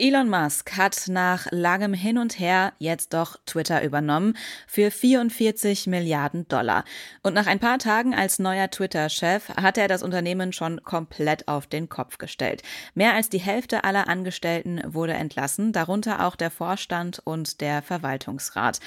Elon Musk hat nach langem Hin und Her jetzt doch Twitter übernommen für 44 Milliarden Dollar. Und nach ein paar Tagen als neuer Twitter-Chef hat er das Unternehmen schon komplett auf den Kopf gestellt. Mehr als die Hälfte aller Angestellten wurde entlassen, darunter auch der Vorstand und der Verwaltungsrat.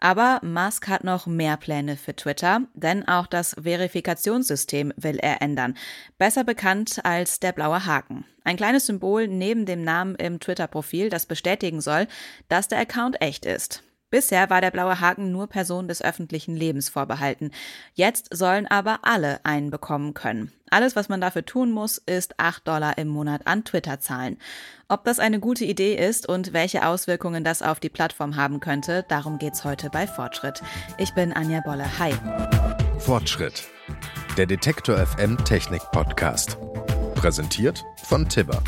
Aber Musk hat noch mehr Pläne für Twitter, denn auch das Verifikationssystem will er ändern. Besser bekannt als der blaue Haken. Ein kleines Symbol neben dem Namen im Twitter-Profil, das bestätigen soll, dass der Account echt ist. Bisher war der blaue Haken nur Personen des öffentlichen Lebens vorbehalten. Jetzt sollen aber alle einen bekommen können. Alles, was man dafür tun muss, ist 8 Dollar im Monat an Twitter zahlen. Ob das eine gute Idee ist und welche Auswirkungen das auf die Plattform haben könnte, darum geht's heute bei Fortschritt. Ich bin Anja Bolle. Hi. Fortschritt. Der Detektor FM Technik Podcast. Präsentiert von Tibber.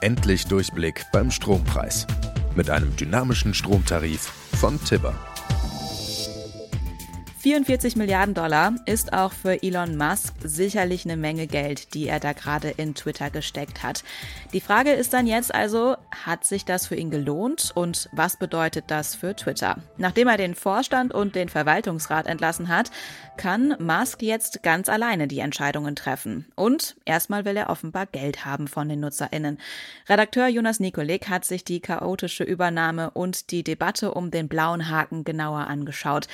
Endlich Durchblick beim Strompreis. Mit einem dynamischen Stromtarif von Tibber. 44 Milliarden Dollar ist auch für Elon Musk sicherlich eine Menge Geld, die er da gerade in Twitter gesteckt hat. Die Frage ist dann jetzt also, hat sich das für ihn gelohnt und was bedeutet das für Twitter? Nachdem er den Vorstand und den Verwaltungsrat entlassen hat, kann Musk jetzt ganz alleine die Entscheidungen treffen. Und erstmal will er offenbar Geld haben von den NutzerInnen. Redakteur Jonas Nikolik hat sich die chaotische Übernahme und die Debatte um den blauen Haken genauer angeschaut.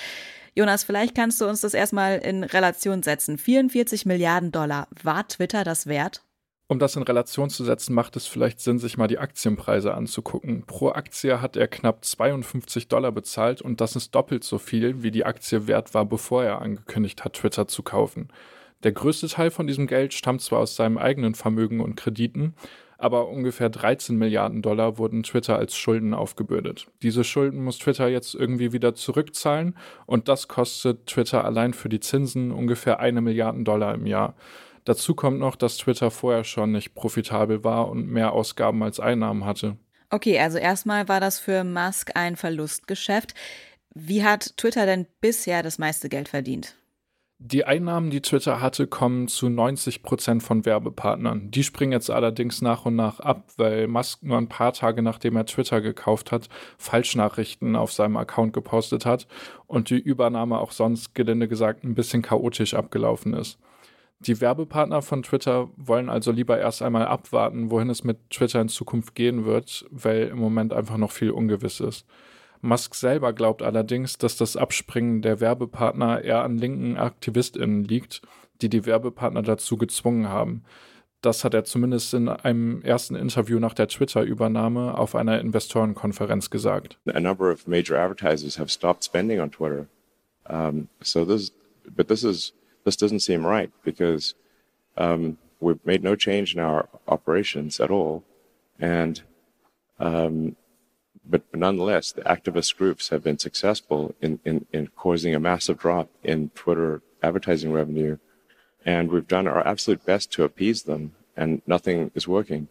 Jonas, vielleicht kannst du uns das erstmal in Relation setzen. 44 Milliarden Dollar. War Twitter das wert? Um das in Relation zu setzen, macht es vielleicht Sinn, sich mal die Aktienpreise anzugucken. Pro Aktie hat er knapp 52 Dollar bezahlt und das ist doppelt so viel, wie die Aktie wert war, bevor er angekündigt hat, Twitter zu kaufen. Der größte Teil von diesem Geld stammt zwar aus seinem eigenen Vermögen und Krediten, aber ungefähr 13 Milliarden Dollar wurden Twitter als Schulden aufgebürdet. Diese Schulden muss Twitter jetzt irgendwie wieder zurückzahlen und das kostet Twitter allein für die Zinsen ungefähr eine Milliarden Dollar im Jahr. Dazu kommt noch, dass Twitter vorher schon nicht profitabel war und mehr Ausgaben als Einnahmen hatte. Okay, also erstmal war das für Musk ein Verlustgeschäft. Wie hat Twitter denn bisher das meiste Geld verdient? Die Einnahmen, die Twitter hatte, kommen zu 90 Prozent von Werbepartnern. Die springen jetzt allerdings nach und nach ab, weil Musk nur ein paar Tage nachdem er Twitter gekauft hat, Falschnachrichten auf seinem Account gepostet hat und die Übernahme auch sonst, gelinde gesagt, ein bisschen chaotisch abgelaufen ist. Die Werbepartner von Twitter wollen also lieber erst einmal abwarten, wohin es mit Twitter in Zukunft gehen wird, weil im Moment einfach noch viel ungewiss ist. Musk selber glaubt allerdings, dass das Abspringen der Werbepartner eher an linken AktivistInnen liegt, die die Werbepartner dazu gezwungen haben. Das hat er zumindest in einem ersten Interview nach der Twitter-Übernahme auf einer Investorenkonferenz gesagt. A number of major advertisers have stopped spending on Twitter. Um, so this, but this is this doesn't seem right because um, we've made no change in our operations at all, and um, but nonetheless, the activist groups have been successful in, in, in causing a massive drop in Twitter advertising revenue. And we've done our absolute best to appease them, and nothing is working.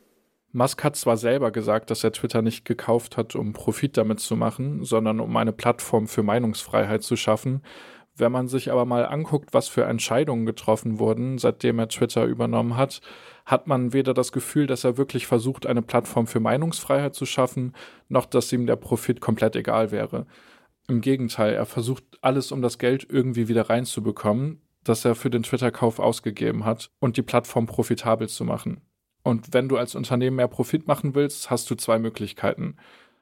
Musk hat zwar selber gesagt, dass er Twitter nicht gekauft hat, um Profit damit zu machen, sondern um eine Plattform für Meinungsfreiheit zu schaffen, wenn man sich aber mal anguckt, was für Entscheidungen getroffen wurden, seitdem er Twitter übernommen hat, hat man weder das Gefühl, dass er wirklich versucht, eine Plattform für Meinungsfreiheit zu schaffen, noch dass ihm der Profit komplett egal wäre. Im Gegenteil, er versucht alles, um das Geld irgendwie wieder reinzubekommen, das er für den Twitter-Kauf ausgegeben hat und die Plattform profitabel zu machen. Und wenn du als Unternehmen mehr Profit machen willst, hast du zwei Möglichkeiten.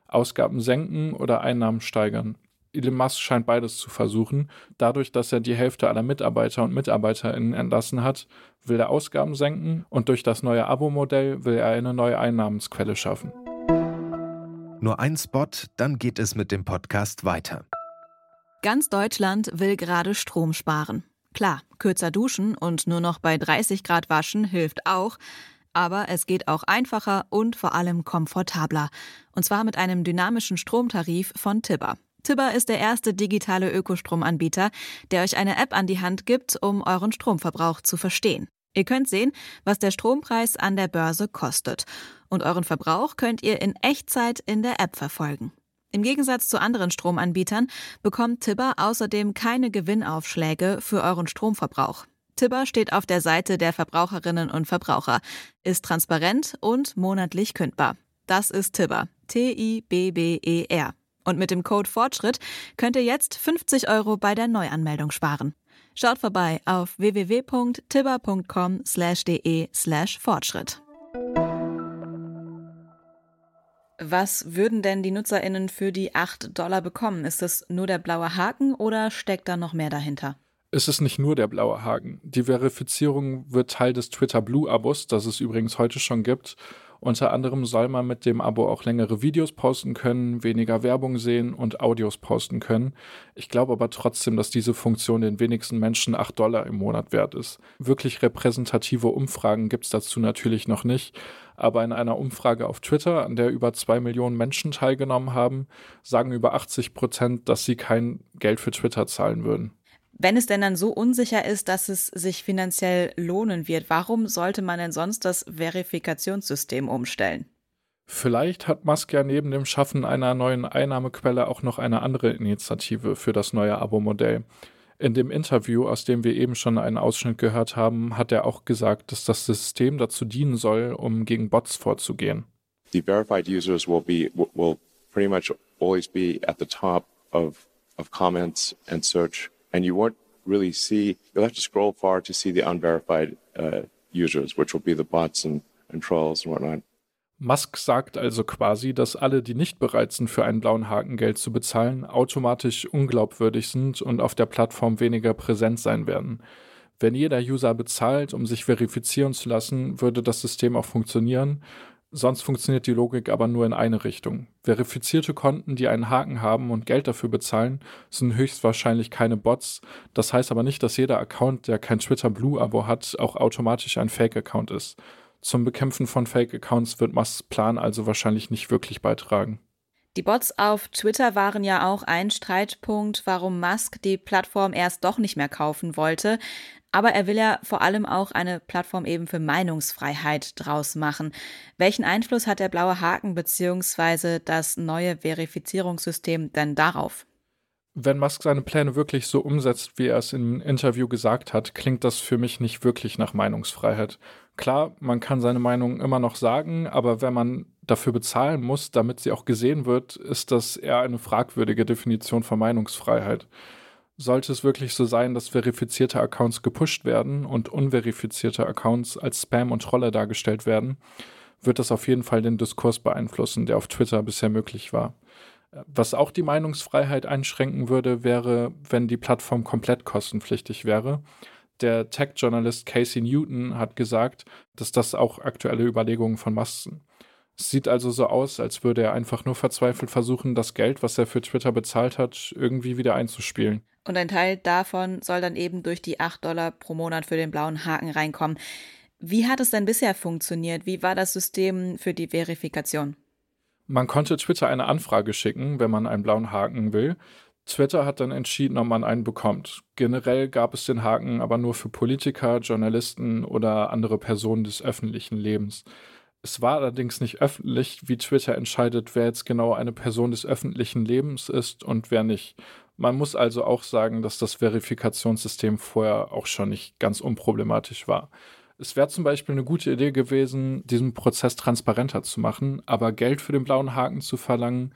Ausgaben senken oder Einnahmen steigern. Elon Musk scheint beides zu versuchen. Dadurch, dass er die Hälfte aller Mitarbeiter und Mitarbeiterinnen entlassen hat, will er Ausgaben senken und durch das neue Abo-Modell will er eine neue Einnahmensquelle schaffen. Nur ein Spot, dann geht es mit dem Podcast weiter. Ganz Deutschland will gerade Strom sparen. Klar, kürzer duschen und nur noch bei 30 Grad waschen hilft auch, aber es geht auch einfacher und vor allem komfortabler. Und zwar mit einem dynamischen Stromtarif von Tibber. Tibber ist der erste digitale Ökostromanbieter, der euch eine App an die Hand gibt, um euren Stromverbrauch zu verstehen. Ihr könnt sehen, was der Strompreis an der Börse kostet. Und euren Verbrauch könnt ihr in Echtzeit in der App verfolgen. Im Gegensatz zu anderen Stromanbietern bekommt Tibber außerdem keine Gewinnaufschläge für euren Stromverbrauch. Tibber steht auf der Seite der Verbraucherinnen und Verbraucher, ist transparent und monatlich kündbar. Das ist Tibber, T-I-B-B-E-R. Und mit dem Code Fortschritt könnt ihr jetzt 50 Euro bei der Neuanmeldung sparen. Schaut vorbei auf www.tibber.com/de/fortschritt. slash Was würden denn die NutzerInnen für die 8 Dollar bekommen? Ist das nur der blaue Haken oder steckt da noch mehr dahinter? Es ist nicht nur der blaue Haken. Die Verifizierung wird Teil des Twitter Blue-Abos, das es übrigens heute schon gibt. Unter anderem soll man mit dem Abo auch längere Videos posten können, weniger Werbung sehen und Audios posten können. Ich glaube aber trotzdem, dass diese Funktion den wenigsten Menschen 8 Dollar im Monat wert ist. Wirklich repräsentative Umfragen gibt es dazu natürlich noch nicht. Aber in einer Umfrage auf Twitter, an der über zwei Millionen Menschen teilgenommen haben, sagen über 80 Prozent, dass sie kein Geld für Twitter zahlen würden. Wenn es denn dann so unsicher ist, dass es sich finanziell lohnen wird, warum sollte man denn sonst das Verifikationssystem umstellen? Vielleicht hat Musk ja neben dem Schaffen einer neuen Einnahmequelle auch noch eine andere Initiative für das neue Abo-Modell. In dem Interview, aus dem wir eben schon einen Ausschnitt gehört haben, hat er auch gesagt, dass das System dazu dienen soll, um gegen Bots vorzugehen. The verified users will be will pretty much always be at the top of of comments and search and you won't really see, you'll have to scroll far to see the unverified uh, users, which will be the bots and, and trolls and whatnot. Musk sagt also quasi, dass alle, die nicht bereit sind, für einen blauen Haken Geld zu bezahlen, automatisch unglaubwürdig sind und auf der Plattform weniger präsent sein werden. Wenn jeder User bezahlt, um sich verifizieren zu lassen, würde das System auch funktionieren Sonst funktioniert die Logik aber nur in eine Richtung. Verifizierte Konten, die einen Haken haben und Geld dafür bezahlen, sind höchstwahrscheinlich keine Bots. Das heißt aber nicht, dass jeder Account, der kein Twitter Blue Abo hat, auch automatisch ein Fake-Account ist. Zum Bekämpfen von Fake-Accounts wird Musks Plan also wahrscheinlich nicht wirklich beitragen. Die Bots auf Twitter waren ja auch ein Streitpunkt, warum Musk die Plattform erst doch nicht mehr kaufen wollte. Aber er will ja vor allem auch eine Plattform eben für Meinungsfreiheit draus machen. Welchen Einfluss hat der blaue Haken bzw. das neue Verifizierungssystem denn darauf? Wenn Musk seine Pläne wirklich so umsetzt, wie er es im Interview gesagt hat, klingt das für mich nicht wirklich nach Meinungsfreiheit. Klar, man kann seine Meinung immer noch sagen, aber wenn man dafür bezahlen muss, damit sie auch gesehen wird, ist das eher eine fragwürdige Definition von Meinungsfreiheit. Sollte es wirklich so sein, dass verifizierte Accounts gepusht werden und unverifizierte Accounts als Spam und Trolle dargestellt werden, wird das auf jeden Fall den Diskurs beeinflussen, der auf Twitter bisher möglich war. Was auch die Meinungsfreiheit einschränken würde, wäre, wenn die Plattform komplett kostenpflichtig wäre. Der Tech-Journalist Casey Newton hat gesagt, dass das auch aktuelle Überlegungen von Musk es sieht also so aus, als würde er einfach nur verzweifelt versuchen, das Geld, was er für Twitter bezahlt hat, irgendwie wieder einzuspielen. Und ein Teil davon soll dann eben durch die 8 Dollar pro Monat für den blauen Haken reinkommen. Wie hat es denn bisher funktioniert? Wie war das System für die Verifikation? Man konnte Twitter eine Anfrage schicken, wenn man einen blauen Haken will. Twitter hat dann entschieden, ob man einen bekommt. Generell gab es den Haken aber nur für Politiker, Journalisten oder andere Personen des öffentlichen Lebens. Es war allerdings nicht öffentlich, wie Twitter entscheidet, wer jetzt genau eine Person des öffentlichen Lebens ist und wer nicht. Man muss also auch sagen, dass das Verifikationssystem vorher auch schon nicht ganz unproblematisch war. Es wäre zum Beispiel eine gute Idee gewesen, diesen Prozess transparenter zu machen, aber Geld für den blauen Haken zu verlangen,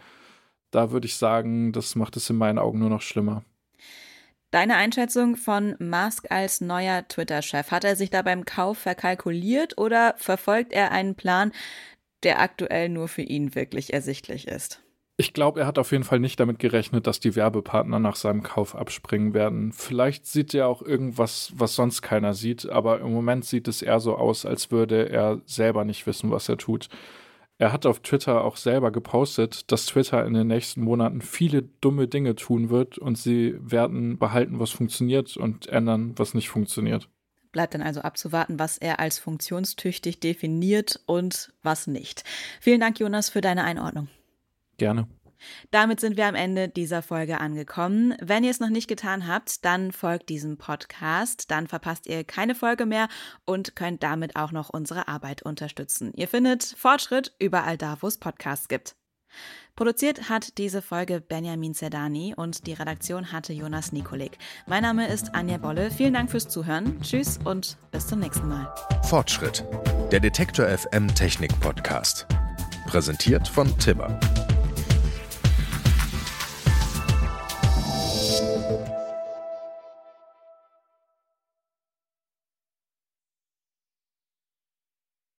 da würde ich sagen, das macht es in meinen Augen nur noch schlimmer. Deine Einschätzung von Musk als neuer Twitter-Chef, hat er sich da beim Kauf verkalkuliert oder verfolgt er einen Plan, der aktuell nur für ihn wirklich ersichtlich ist? Ich glaube, er hat auf jeden Fall nicht damit gerechnet, dass die Werbepartner nach seinem Kauf abspringen werden. Vielleicht sieht er auch irgendwas, was sonst keiner sieht, aber im Moment sieht es eher so aus, als würde er selber nicht wissen, was er tut. Er hat auf Twitter auch selber gepostet, dass Twitter in den nächsten Monaten viele dumme Dinge tun wird und sie werden behalten, was funktioniert und ändern, was nicht funktioniert. Bleibt dann also abzuwarten, was er als funktionstüchtig definiert und was nicht. Vielen Dank, Jonas, für deine Einordnung. Gerne. Damit sind wir am Ende dieser Folge angekommen. Wenn ihr es noch nicht getan habt, dann folgt diesem Podcast. Dann verpasst ihr keine Folge mehr und könnt damit auch noch unsere Arbeit unterstützen. Ihr findet Fortschritt überall da, wo es Podcasts gibt. Produziert hat diese Folge Benjamin Zerdani und die Redaktion hatte Jonas Nikolik. Mein Name ist Anja Bolle. Vielen Dank fürs Zuhören. Tschüss und bis zum nächsten Mal. Fortschritt. Der Detektor FM Technik Podcast. Präsentiert von Tibber